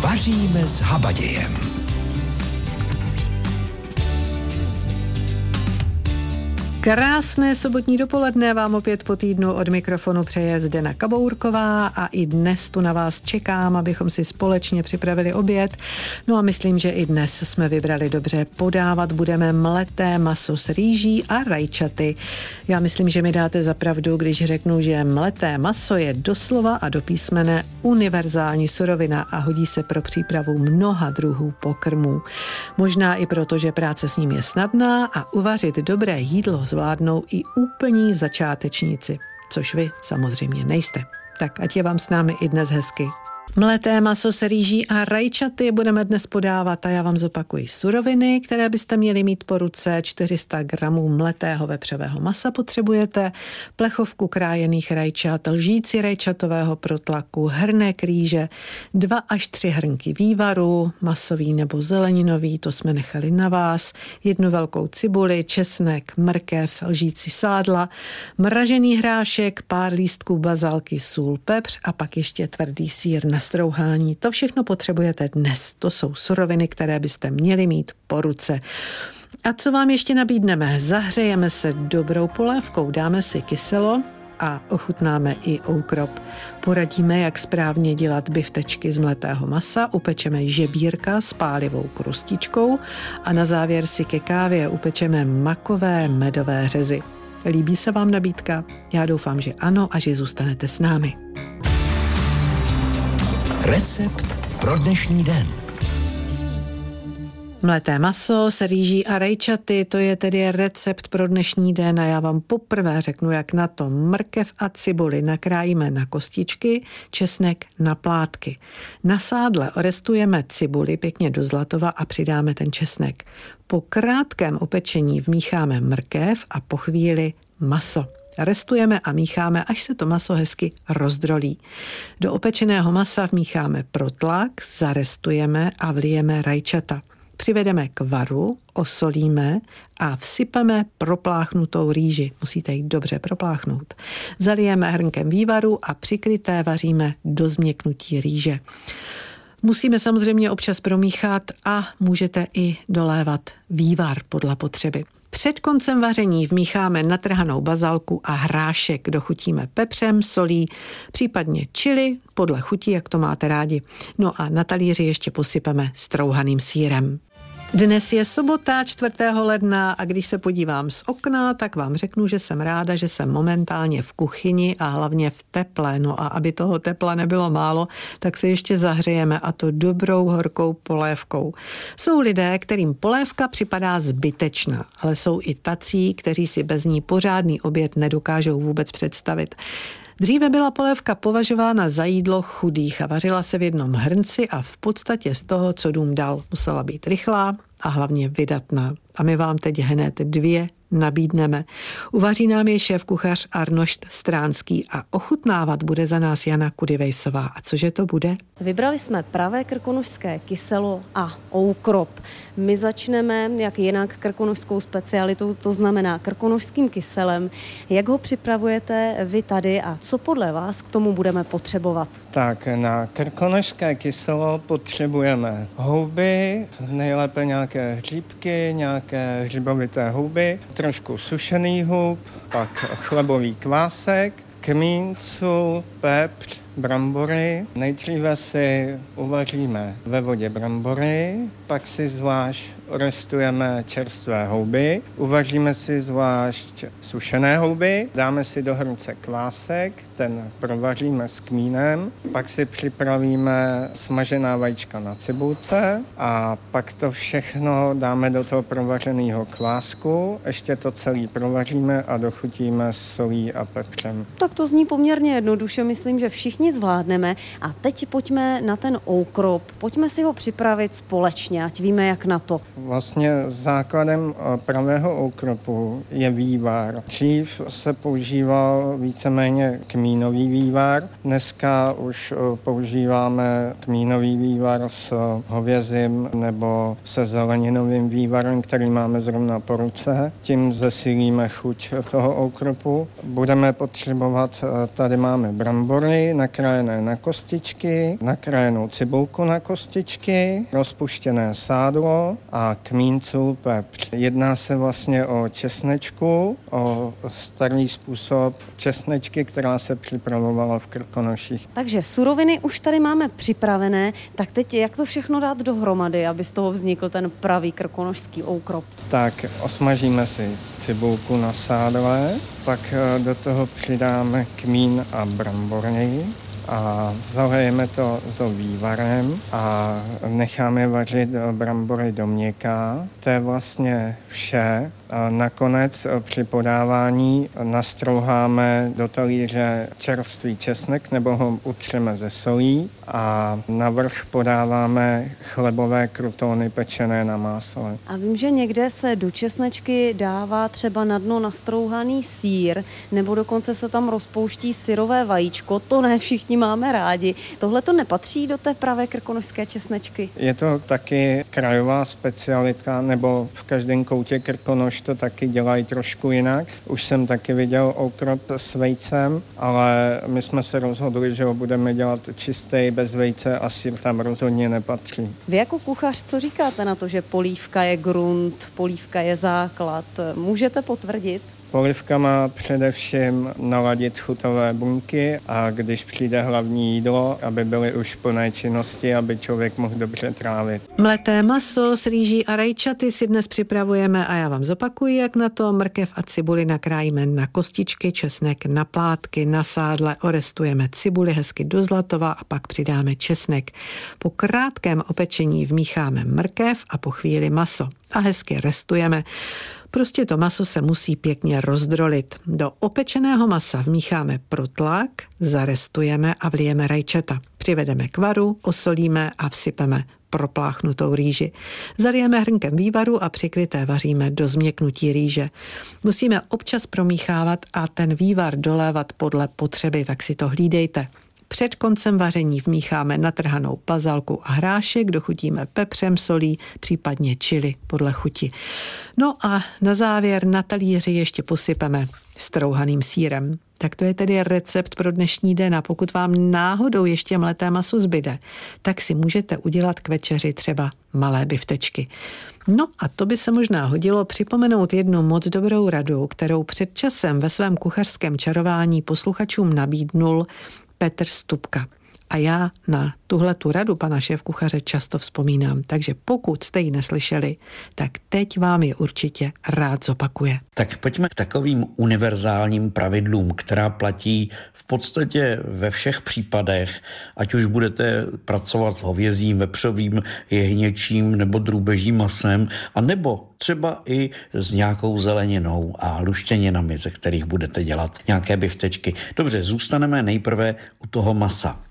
Vaříme s habadějem. Krásné sobotní dopoledne vám opět po týdnu od mikrofonu přeje Zdena Kabourková a i dnes tu na vás čekám, abychom si společně připravili oběd. No a myslím, že i dnes jsme vybrali dobře. Podávat budeme mleté maso s rýží a rajčaty. Já myslím, že mi dáte za pravdu, když řeknu, že mleté maso je doslova a do písmene univerzální surovina a hodí se pro přípravu mnoha druhů pokrmů. Možná i proto, že práce s ním je snadná a uvařit dobré jídlo zvládnou i úplní začátečníci, což vy samozřejmě nejste. Tak ať je vám s námi i dnes hezky. Mleté maso se rýží a rajčaty budeme dnes podávat a já vám zopakuji suroviny, které byste měli mít po ruce. 400 gramů mletého vepřového masa potřebujete, plechovku krájených rajčat, lžíci rajčatového protlaku, hrnek rýže, dva až tři hrnky vývaru, masový nebo zeleninový, to jsme nechali na vás, jednu velkou cibuli, česnek, mrkev, lžíci sádla, mražený hrášek, pár lístků bazalky, sůl, pepř a pak ještě tvrdý sír na strouhání. To všechno potřebujete dnes. To jsou suroviny, které byste měli mít po ruce. A co vám ještě nabídneme? Zahřejeme se dobrou polévkou, dáme si kyselo a ochutnáme i oukrop. Poradíme, jak správně dělat biftečky z mletého masa, upečeme žebírka s pálivou krustičkou a na závěr si ke kávě upečeme makové medové řezy. Líbí se vám nabídka? Já doufám, že ano a že zůstanete s námi. Recept pro dnešní den. Mleté maso se rýží a rajčaty, to je tedy recept pro dnešní den a já vám poprvé řeknu, jak na to mrkev a cibuli nakrájíme na kostičky, česnek na plátky. Na sádle orestujeme cibuli pěkně do zlatova a přidáme ten česnek. Po krátkém opečení vmícháme mrkev a po chvíli maso. Restujeme a mícháme, až se to maso hezky rozdrolí. Do opečeného masa vmícháme protlak, zarestujeme a vlijeme rajčata. Přivedeme k varu, osolíme a vsypeme propláchnutou rýži. Musíte ji dobře propláchnout. Zalijeme hrnkem vývaru a přikryté vaříme do změknutí rýže. Musíme samozřejmě občas promíchat a můžete i dolévat vývar podle potřeby. Před koncem vaření vmícháme natrhanou bazalku a hrášek. Dochutíme pepřem, solí, případně čili, podle chutí, jak to máte rádi. No a na talíři ještě posypeme strouhaným sírem. Dnes je sobota 4. ledna a když se podívám z okna, tak vám řeknu, že jsem ráda, že jsem momentálně v kuchyni a hlavně v teple. No a aby toho tepla nebylo málo, tak se ještě zahřejeme a to dobrou horkou polévkou. Jsou lidé, kterým polévka připadá zbytečná, ale jsou i tací, kteří si bez ní pořádný oběd nedokážou vůbec představit. Dříve byla polévka považována za jídlo chudých a vařila se v jednom hrnci a v podstatě z toho, co dům dal, musela být rychlá a hlavně vydatná. A my vám teď hned dvě nabídneme. Uvaří nám je šéf kuchař Arnošt Stránský a ochutnávat bude za nás Jana Kudivejsová. A cože to bude? Vybrali jsme pravé krkonožské kyselo a oukrop. My začneme, jak jinak, krkonožskou specialitou, to znamená krkonožským kyselem. Jak ho připravujete vy tady a co podle vás k tomu budeme potřebovat? Tak na krkonožské kyselo potřebujeme houby, nejlépe nějaké hříbky, nějaké hřibovité houby, trošku sušený hub, pak chlebový kvásek, kmín, sůl, pepř, brambory. Nejdříve si uvaříme ve vodě brambory, pak si zvlášť restujeme čerstvé houby, uvaříme si zvlášť sušené houby, dáme si do hrnce kvásek, ten provaříme s kmínem, pak si připravíme smažená vajíčka na cibulce a pak to všechno dáme do toho provařeného kvásku, ještě to celý provaříme a dochutíme solí a pepřem. Tak to zní poměrně jednoduše, myslím, že všichni zvládneme. A teď pojďme na ten oukrop, pojďme si ho připravit společně, ať víme, jak na to. Vlastně základem eh, pravého okropu je vývar. Dřív se používal víceméně kmínový vývar, dneska už eh, používáme kmínový vývar s hovězím nebo se zeleninovým vývarem, který máme zrovna po ruce. Tím zesílíme chuť toho okropu. Budeme potřebovat, eh, tady máme brambory, na nakrájené na kostičky, nakrájenou cibulku na kostičky, rozpuštěné sádlo a kmínců pepř. Jedná se vlastně o česnečku, o starý způsob česnečky, která se připravovala v Krkonoších. Takže suroviny už tady máme připravené, tak teď jak to všechno dát dohromady, aby z toho vznikl ten pravý krkonošský oukrop? Tak osmažíme si cibulku na sádle, pak eh, do toho přidáme kmín a brambory a zalejeme to s vývarem a necháme vařit brambory do měka. To je vlastně vše. A nakonec při podávání nastrouháme do talíře čerstvý česnek nebo ho utřeme ze solí a navrch podáváme chlebové krutony pečené na másle. A vím, že někde se do česnečky dává třeba na dno nastrouhaný sír, nebo dokonce se tam rozpouští syrové vajíčko. To ne všichni máme rádi. Tohle to nepatří do té pravé krkonožské česnečky? Je to taky krajová specialita, nebo v každém koutě Krkonoš to taky dělají trošku jinak. Už jsem taky viděl okrop s vejcem, ale my jsme se rozhodli, že ho budeme dělat čistý, bez vejce a sír tam rozhodně nepatří. Vy jako kuchař, co říkáte na to, že polívka je grunt, polívka je základ? Můžete potvrdit? Polivka má především naladit chutové bunky a když přijde hlavní jídlo, aby byly už plné činnosti, aby člověk mohl dobře trávit. Mleté maso s rýží a rajčaty si dnes připravujeme a já vám zopakuji, jak na to mrkev a cibuli nakrájíme na kostičky, česnek na plátky, na sádle orestujeme cibuli hezky do zlatova a pak přidáme česnek. Po krátkém opečení vmícháme mrkev a po chvíli maso a hezky restujeme. Prostě to maso se musí pěkně rozdrolit. Do opečeného masa vmícháme protlak, zarestujeme a vlijeme rajčata. Přivedeme k varu, osolíme a vsypeme propláchnutou rýži. Zalijeme hrnkem vývaru a přikryté vaříme do změknutí rýže. Musíme občas promíchávat a ten vývar dolévat podle potřeby, tak si to hlídejte. Před koncem vaření vmícháme natrhanou pazalku a hrášek, dochutíme pepřem, solí, případně čili podle chuti. No a na závěr na talíři ještě posypeme strouhaným sírem. Tak to je tedy recept pro dnešní den a pokud vám náhodou ještě mleté maso zbyde, tak si můžete udělat k večeři třeba malé biftečky. No a to by se možná hodilo připomenout jednu moc dobrou radu, kterou před časem ve svém kuchařském čarování posluchačům nabídnul Petr Stupka. A já na tuhle tu radu pana šéf kuchaře často vzpomínám, takže pokud jste ji neslyšeli, tak teď vám je určitě rád zopakuje. Tak pojďme k takovým univerzálním pravidlům, která platí v podstatě ve všech případech, ať už budete pracovat s hovězím, vepřovým, jehněčím nebo drůbežím masem, a nebo třeba i s nějakou zeleninou a luštěninami, ze kterých budete dělat nějaké biftečky. Dobře, zůstaneme nejprve u toho masa.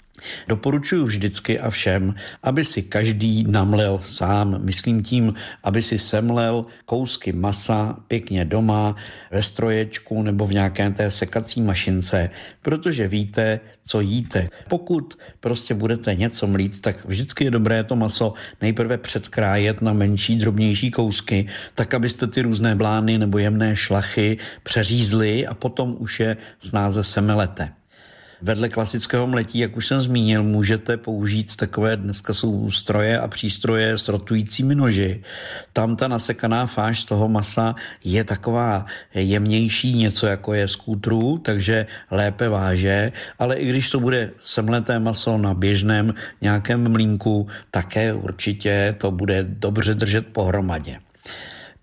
Doporučuji vždycky a všem, aby si každý namlel sám, myslím tím, aby si semlel kousky masa pěkně doma, ve stroječku nebo v nějaké té sekací mašince, protože víte, co jíte. Pokud prostě budete něco mlít, tak vždycky je dobré to maso nejprve předkrájet na menší, drobnější kousky, tak abyste ty různé blány nebo jemné šlachy přeřízli a potom už je snáze semelete. Vedle klasického mletí, jak už jsem zmínil, můžete použít takové, dneska jsou stroje a přístroje s rotujícími noži. Tam ta nasekaná fáž z toho masa je taková jemnější, něco jako je skútru, takže lépe váže, ale i když to bude semleté maso na běžném nějakém mlínku, také určitě to bude dobře držet pohromadě.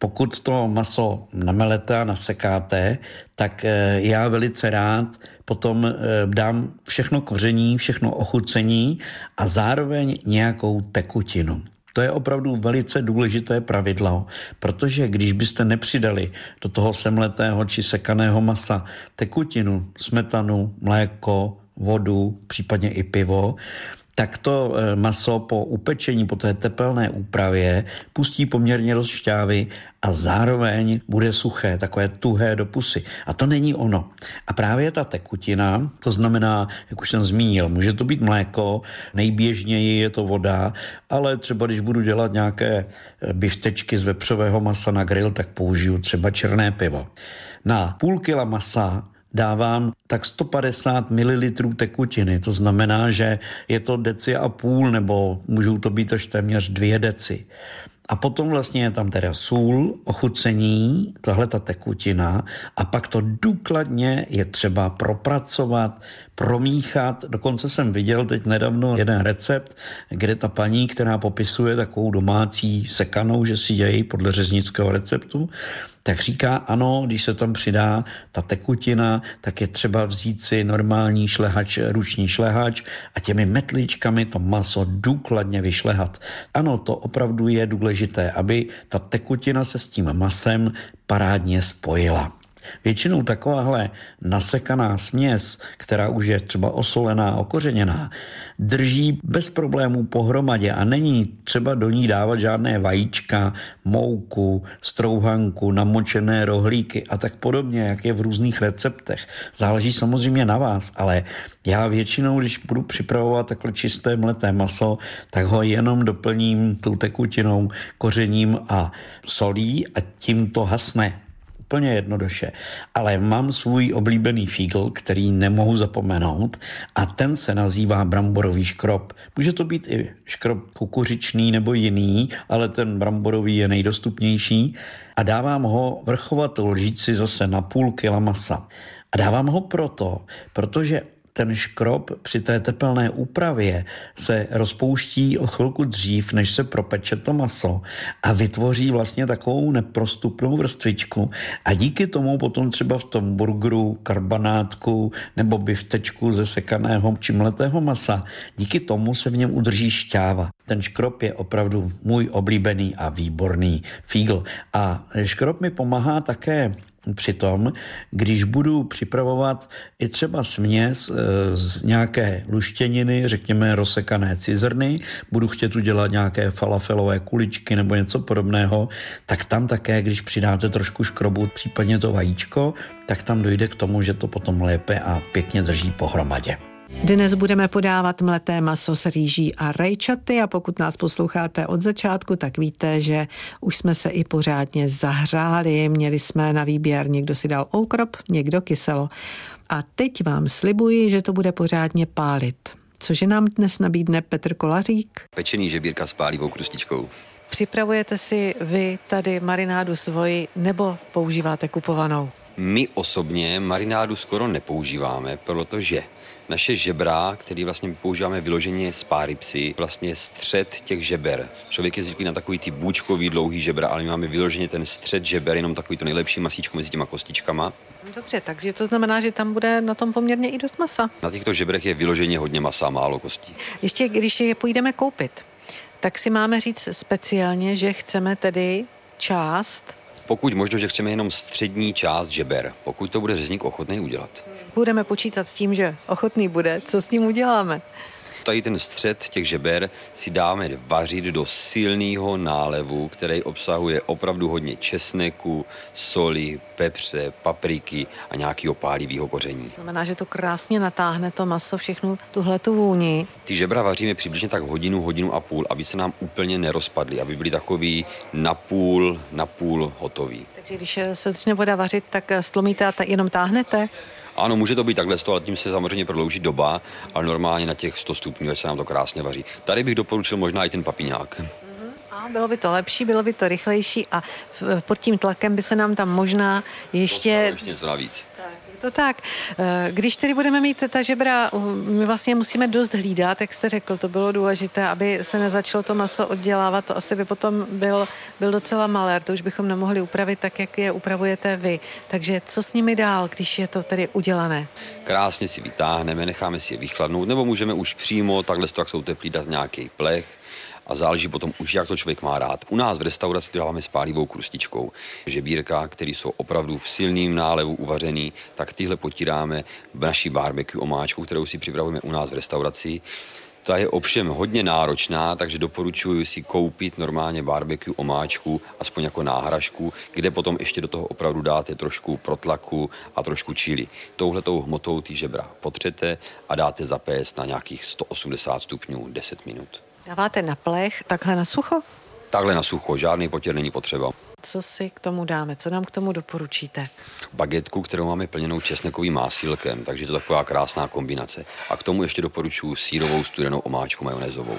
Pokud to maso namelete a nasekáte, tak eh, já velice rád potom eh, dám všechno koření, všechno ochucení a zároveň nějakou tekutinu. To je opravdu velice důležité pravidlo, protože když byste nepřidali do toho semletého či sekaného masa tekutinu, smetanu, mléko, vodu, případně i pivo, tak to eh, maso po upečení, po té tepelné úpravě pustí poměrně dost šťávy a zároveň bude suché, takové tuhé do pusy. A to není ono. A právě ta tekutina, to znamená, jak už jsem zmínil, může to být mléko, nejběžněji je to voda, ale třeba když budu dělat nějaké eh, biftečky z vepřového masa na grill, tak použiju třeba černé pivo. Na půl kila masa dávám tak 150 ml tekutiny. To znamená, že je to deci a půl, nebo můžou to být až téměř dvě deci. A potom vlastně je tam teda sůl, ochucení, tahle ta tekutina a pak to důkladně je třeba propracovat, promíchat. Dokonce jsem viděl teď nedávno jeden recept, kde ta paní, která popisuje takovou domácí sekanou, že si dějí podle řeznického receptu, tak říká, ano, když se tam přidá ta tekutina, tak je třeba vzít si normální šlehač, ruční šlehač a těmi metličkami to maso důkladně vyšlehat. Ano, to opravdu je důležité, aby ta tekutina se s tím masem parádně spojila. Většinou takováhle nasekaná směs, která už je třeba osolená, okořeněná, drží bez problémů pohromadě a není třeba do ní dávat žádné vajíčka, mouku, strouhanku, namočené rohlíky a tak podobně, jak je v různých receptech. Záleží samozřejmě na vás, ale já většinou, když budu připravovat takhle čisté mleté maso, tak ho jenom doplním tou tekutinou, kořením a solí a tím to hasne úplně jednoduše. Ale mám svůj oblíbený fígl, který nemohu zapomenout a ten se nazývá bramborový škrob. Může to být i škrob kukuřičný nebo jiný, ale ten bramborový je nejdostupnější a dávám ho vrchovatou lžíci zase na půl kila masa. A dávám ho proto, protože ten škrob při té tepelné úpravě se rozpouští o chvilku dřív, než se propeče to maso a vytvoří vlastně takovou neprostupnou vrstvičku a díky tomu potom třeba v tom burgeru, karbanátku nebo biftečku ze sekaného či mletého masa, díky tomu se v něm udrží šťáva. Ten škrob je opravdu můj oblíbený a výborný fígl. A škrob mi pomáhá také Přitom, když budu připravovat i třeba směs eh, z nějaké luštěniny, řekněme rozsekané cizrny, budu chtět udělat nějaké falafelové kuličky nebo něco podobného, tak tam také, když přidáte trošku škrobu, případně to vajíčko, tak tam dojde k tomu, že to potom lépe a pěkně drží pohromadě. Dnes budeme podávat mleté maso s rýží a rajčaty a pokud nás posloucháte od začátku, tak víte, že už jsme se i pořádně zahřáli. Měli jsme na výběr, někdo si dal okrop, někdo kyselo. A teď vám slibuji, že to bude pořádně pálit. Cože nám dnes nabídne Petr Kolařík? Pečený žebírka s pálivou krustičkou. Připravujete si vy tady marinádu svoji nebo používáte kupovanou? My osobně marinádu skoro nepoužíváme, protože naše žebra, který vlastně používáme vyloženě z páry psy, vlastně střed těch žeber. Člověk je zvyklý na takový ty bůčkový dlouhý žebra, ale my máme vyloženě ten střed žeber, jenom takový to nejlepší masíčko mezi těma kostičkama. Dobře, takže to znamená, že tam bude na tom poměrně i dost masa. Na těchto žebrech je vyloženě hodně masa, málo kostí. Ještě když je půjdeme koupit, tak si máme říct speciálně, že chceme tedy část pokud možno, že chceme jenom střední část žeber, pokud to bude řezník ochotný udělat. Budeme počítat s tím, že ochotný bude. Co s tím uděláme? Tady ten střed těch žeber si dáme vařit do silného nálevu, který obsahuje opravdu hodně česneku, soli, pepře, papriky a nějakého pálivého koření. Znamená, že to krásně natáhne to maso, všechnu tuhle tu vůni. Ty žebra vaříme přibližně tak hodinu, hodinu a půl, aby se nám úplně nerozpadly, aby byly takový napůl, napůl hotový. Takže když se začne voda vařit, tak slomíte a jenom táhnete? Ano, může to být takhle, ale tím se samozřejmě prodlouží doba, ale normálně na těch 100 stupňů, ať se nám to krásně vaří. Tady bych doporučil možná i ten papiňák. A bylo by to lepší, bylo by to rychlejší a pod tím tlakem by se nám tam možná ještě... ještě něco navíc. To tak. Eh, když tedy budeme mít ta žebra, my vlastně musíme dost hlídat, jak jste řekl, to bylo důležité, aby se nezačalo to maso oddělávat, to asi by potom byl, byl docela malér, to už bychom nemohli upravit tak, jak je upravujete vy. Takže co s nimi dál, když je to tedy udělané? Krásně si vytáhneme, necháme si je vychladnout, nebo můžeme už přímo, takhle jak jsou teplý, dát nějaký plech, a záleží potom už, jak to člověk má rád. U nás v restauraci to dáváme s pálivou krustičkou. Žebírka, které jsou opravdu v silným nálevu uvařený, tak tyhle potíráme v naší barbecue omáčku, kterou si připravujeme u nás v restauraci. Ta je ovšem hodně náročná, takže doporučuji si koupit normálně barbecue omáčku, aspoň jako náhražku, kde potom ještě do toho opravdu dáte trošku protlaku a trošku čili. Touhletou hmotou ty žebra potřete a dáte zapést na nějakých 180 stupňů 10 minut. Dáváte na plech, takhle na sucho? Takhle na sucho, žádný potěr není potřeba. co si k tomu dáme, co nám k tomu doporučíte? Bagetku, kterou máme plněnou česnekovým másilkem, takže to je taková krásná kombinace. A k tomu ještě doporučuji sírovou studenou omáčku majonézovou.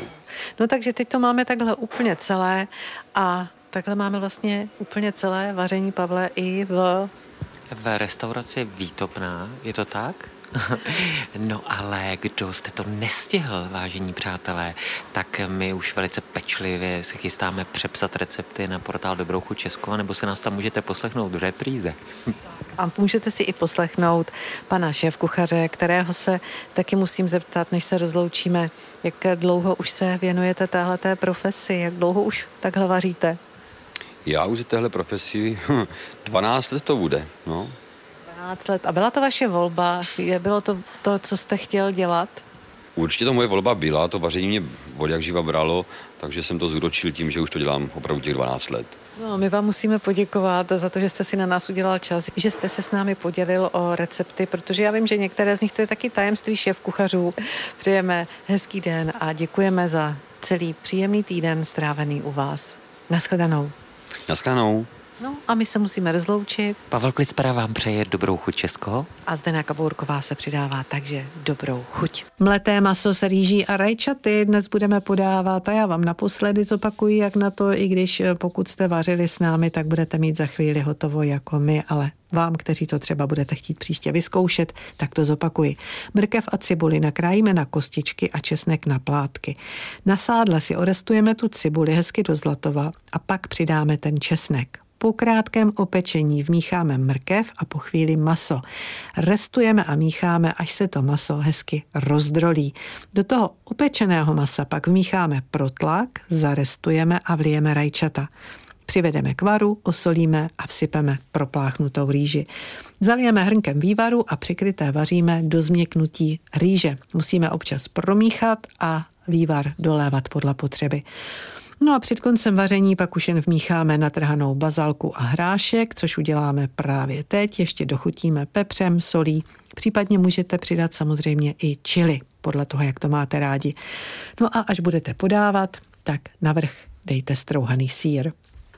No takže teď to máme takhle úplně celé a takhle máme vlastně úplně celé vaření Pavle i v... V restauraci Výtopná, je to tak? No ale kdo jste to nestihl, vážení přátelé, tak my už velice pečlivě se chystáme přepsat recepty na portál Dobrou chuť Česko, nebo se nás tam můžete poslechnout v repríze. A můžete si i poslechnout pana šéf kuchaře, kterého se taky musím zeptat, než se rozloučíme, jak dlouho už se věnujete téhleté profesi, jak dlouho už takhle vaříte? Já už téhle profesi 12 let to bude, no. 12 let. A byla to vaše volba? Je, bylo to to, co jste chtěl dělat? Určitě to moje volba byla, to vaření mě od jak živa bralo, takže jsem to zúročil tím, že už to dělám opravdu těch 12 let. No, my vám musíme poděkovat za to, že jste si na nás udělal čas, že jste se s námi podělil o recepty, protože já vím, že některé z nich to je taky tajemství šéf kuchařů. Přejeme hezký den a děkujeme za celý příjemný týden strávený u vás. Naschledanou. Naschledanou. No a my se musíme rozloučit. Pavel Klicpera vám přeje dobrou chuť Česko. A Zdena Kabourková se přidává, takže dobrou chuť. Mleté maso se rýží a rajčaty dnes budeme podávat a já vám naposledy zopakuji, jak na to, i když eh, pokud jste vařili s námi, tak budete mít za chvíli hotovo jako my, ale vám, kteří to třeba budete chtít příště vyzkoušet, tak to zopakuji. Mrkev a cibuli nakrájíme na kostičky a česnek na plátky. Na sádle si orestujeme tu cibuli hezky do zlatova a pak přidáme ten česnek. Po krátkém opečení vmícháme mrkev a po chvíli maso. Restujeme a mícháme, až se to maso hezky rozdrolí. Do toho upečeného masa pak vmícháme protlak, zarestujeme a vlijeme rajčata. Přivedeme k varu, osolíme a vsypeme propláchnutou rýži. Zalijeme hrnkem vývaru a přikryté vaříme do změknutí rýže. Musíme občas promíchat a vývar dolévat podle potřeby. No a před koncem vaření pak už jen vmícháme natrhanou bazalku a hrášek, což uděláme právě teď. Ještě dochutíme pepřem, solí, případně můžete přidat samozřejmě i čili, podle toho, jak to máte rádi. No a až budete podávat, tak navrch dejte strouhaný sír.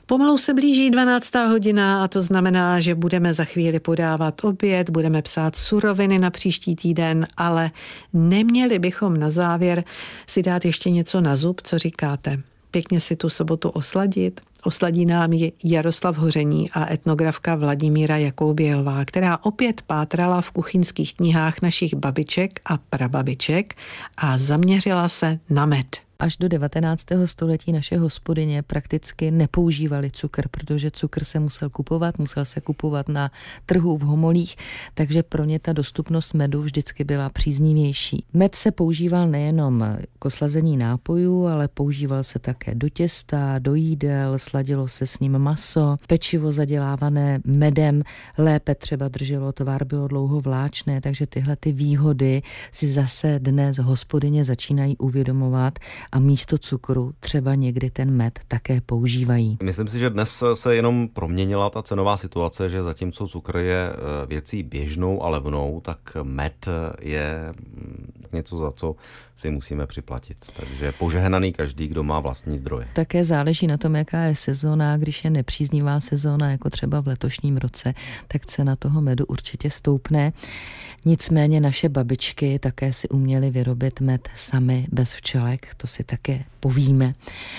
Pomalu se blíží 12. hodina a to znamená, že budeme za chvíli podávat oběd, budeme psát suroviny na příští týden, ale neměli bychom na závěr si dát ještě něco na zub, co říkáte? Pěkně si tu sobotu osladit. Osladí nám je Jaroslav Hoření a etnografka Vladimíra Jakouběhová, která opět pátrala v kuchyňských knihách našich babiček a prababiček a zaměřila se na med. Až do 19. století naše hospodyně prakticky nepoužívali cukr, protože cukr se musel kupovat, musel se kupovat na trhu v homolích, takže pro ně ta dostupnost medu vždycky byla příznivější. Med se používal nejenom k oslazení nápojů, ale používal se také do těsta, do jídel, sladilo se s ním maso, pečivo zadělávané medem lépe třeba drželo, tvár bylo dlouho vláčné, takže tyhle ty výhody si zase dnes hospodyně začínají uvědomovat a místo cukru třeba někdy ten med také používají. Myslím si, že dnes se jenom proměnila ta cenová situace, že zatímco cukr je eh, věcí běžnou a levnou, tak med je mm, něco, za co si musíme připlatit. Takže požehnaný každý, kdo má vlastní zdroje. Také záleží na tom, jaká je sezóna. Když je nepříznivá sezóna, jako třeba v letošním roce, tak cena toho medu určitě stoupne. Nicméně naše babičky také si uměly vyrobit med sami bez včelek, to si také povíme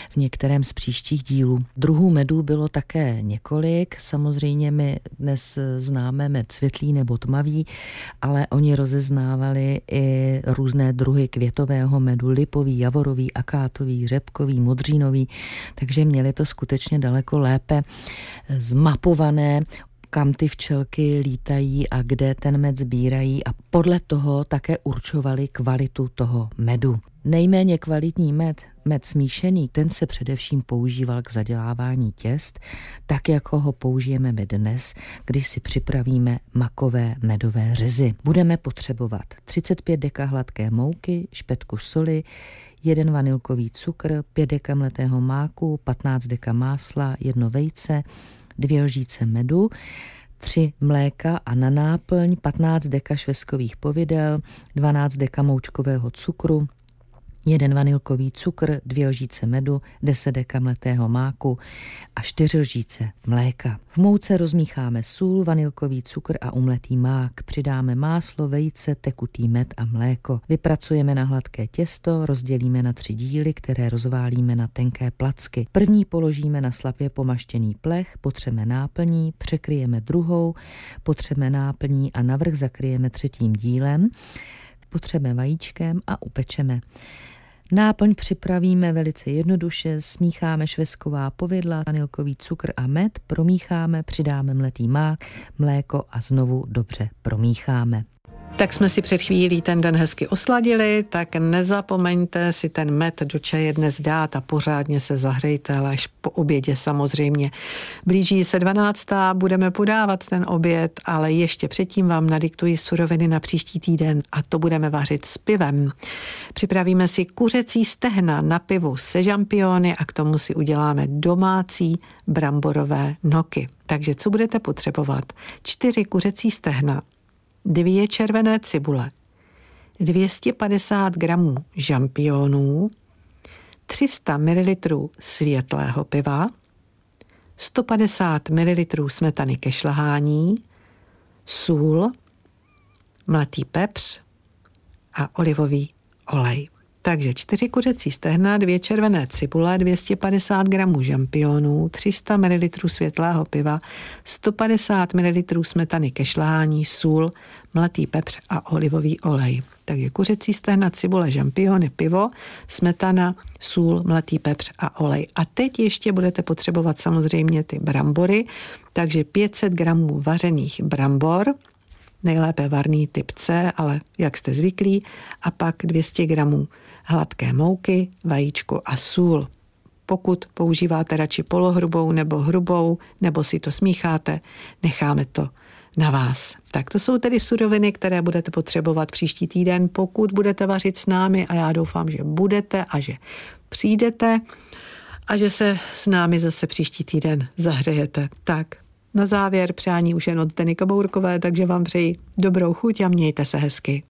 v některém z příštích dílů. Druhů medů bylo také několik, samozřejmě my dnes známe med světlý nebo tmavý, ale oni rozeznávali i různé druhy květového medu, lipový, javorový, akátový, řepkový, modřínový, takže měli to skutečně daleko lépe zmapované, kam ty včelky lítají a kde ten med sbírají a podle toho také určovali kvalitu toho medu. Nejméně kvalitní med, med smíšený, ten se především používal k zadělávání těst, tak jako ho použijeme my dnes, když si připravíme makové medové řezy. Budeme potřebovat 35 deka hladké mouky, špetku soli, jeden vanilkový cukr, 5 deka mletého máku, 15 deka másla, jedno vejce, dvě lžíce medu, tři mléka a na náplň 15 deka šveskových povidel, 12 deka moučkového cukru, jeden vanilkový cukr, dvě lžíce medu, 10 deka mletého máku a čtyři lžíce mléka. V mouce rozmícháme sůl, vanilkový cukr a umletý mák. Přidáme máslo, vejce, tekutý med a mléko. Vypracujeme na hladké těsto, rozdělíme na tři díly, které rozválíme na tenké placky. První položíme na slabě pomaštěný plech, potřeme náplní, překryjeme druhou, potřeme náplní a navrch zakryjeme třetím dílem potřeme vajíčkem a upečeme. Náplň připravíme velice jednoduše, smícháme švesková povidla, vanilkový cukr a med, promícháme, přidáme mletý mák, mléko a znovu dobře promícháme. Tak jsme si před chvílí ten den hezky osladili, tak nezapomeňte si ten med do čaje dnes dát a pořádně se zahřejte, ale až po obědě samozřejmě. Blíží se 12. budeme podávat ten oběd, ale ještě předtím vám nadiktuji suroviny na příští týden a to budeme vařit s pivem. Připravíme si kuřecí stehna na pivu se žampiony a k tomu si uděláme domácí bramborové noky. Takže co budete potřebovat? Čtyři kuřecí stehna, dvě červené cibule, 250 gramů žampionů, 300 ml světlého piva, 150 ml smetany ke šlahání, sůl, mletý pepř a olivový olej. Takže čtyři kuřecí stehna, dvě červené cibule, 250 gramů žampionů, 300 ml světlého piva, 150 ml smetany ke šlání, sůl, mletý pepř a olivový olej. Takže kuřecí stehna, cibule, žampiony, pivo, smetana, sůl, mletý pepř a olej. A teď ještě budete potřebovat samozřejmě ty brambory, takže 500 gramů vařených brambor, nejlépe varný typ C, ale jak jste zvyklí, a pak 200 gramů hladké mouky, vajíčko a sůl. Pokud používáte radši polohrubou nebo hrubou, nebo si to smícháte, necháme to na vás. Tak to jsou tedy suroviny, které budete potřebovat příští týden, pokud budete vařit s námi a já doufám, že budete a že přijdete a že se s námi zase příští týden zahřejete. Tak, na závěr přání už jen od Deny Kabourkové, takže vám přeji dobrou chuť a mějte se hezky.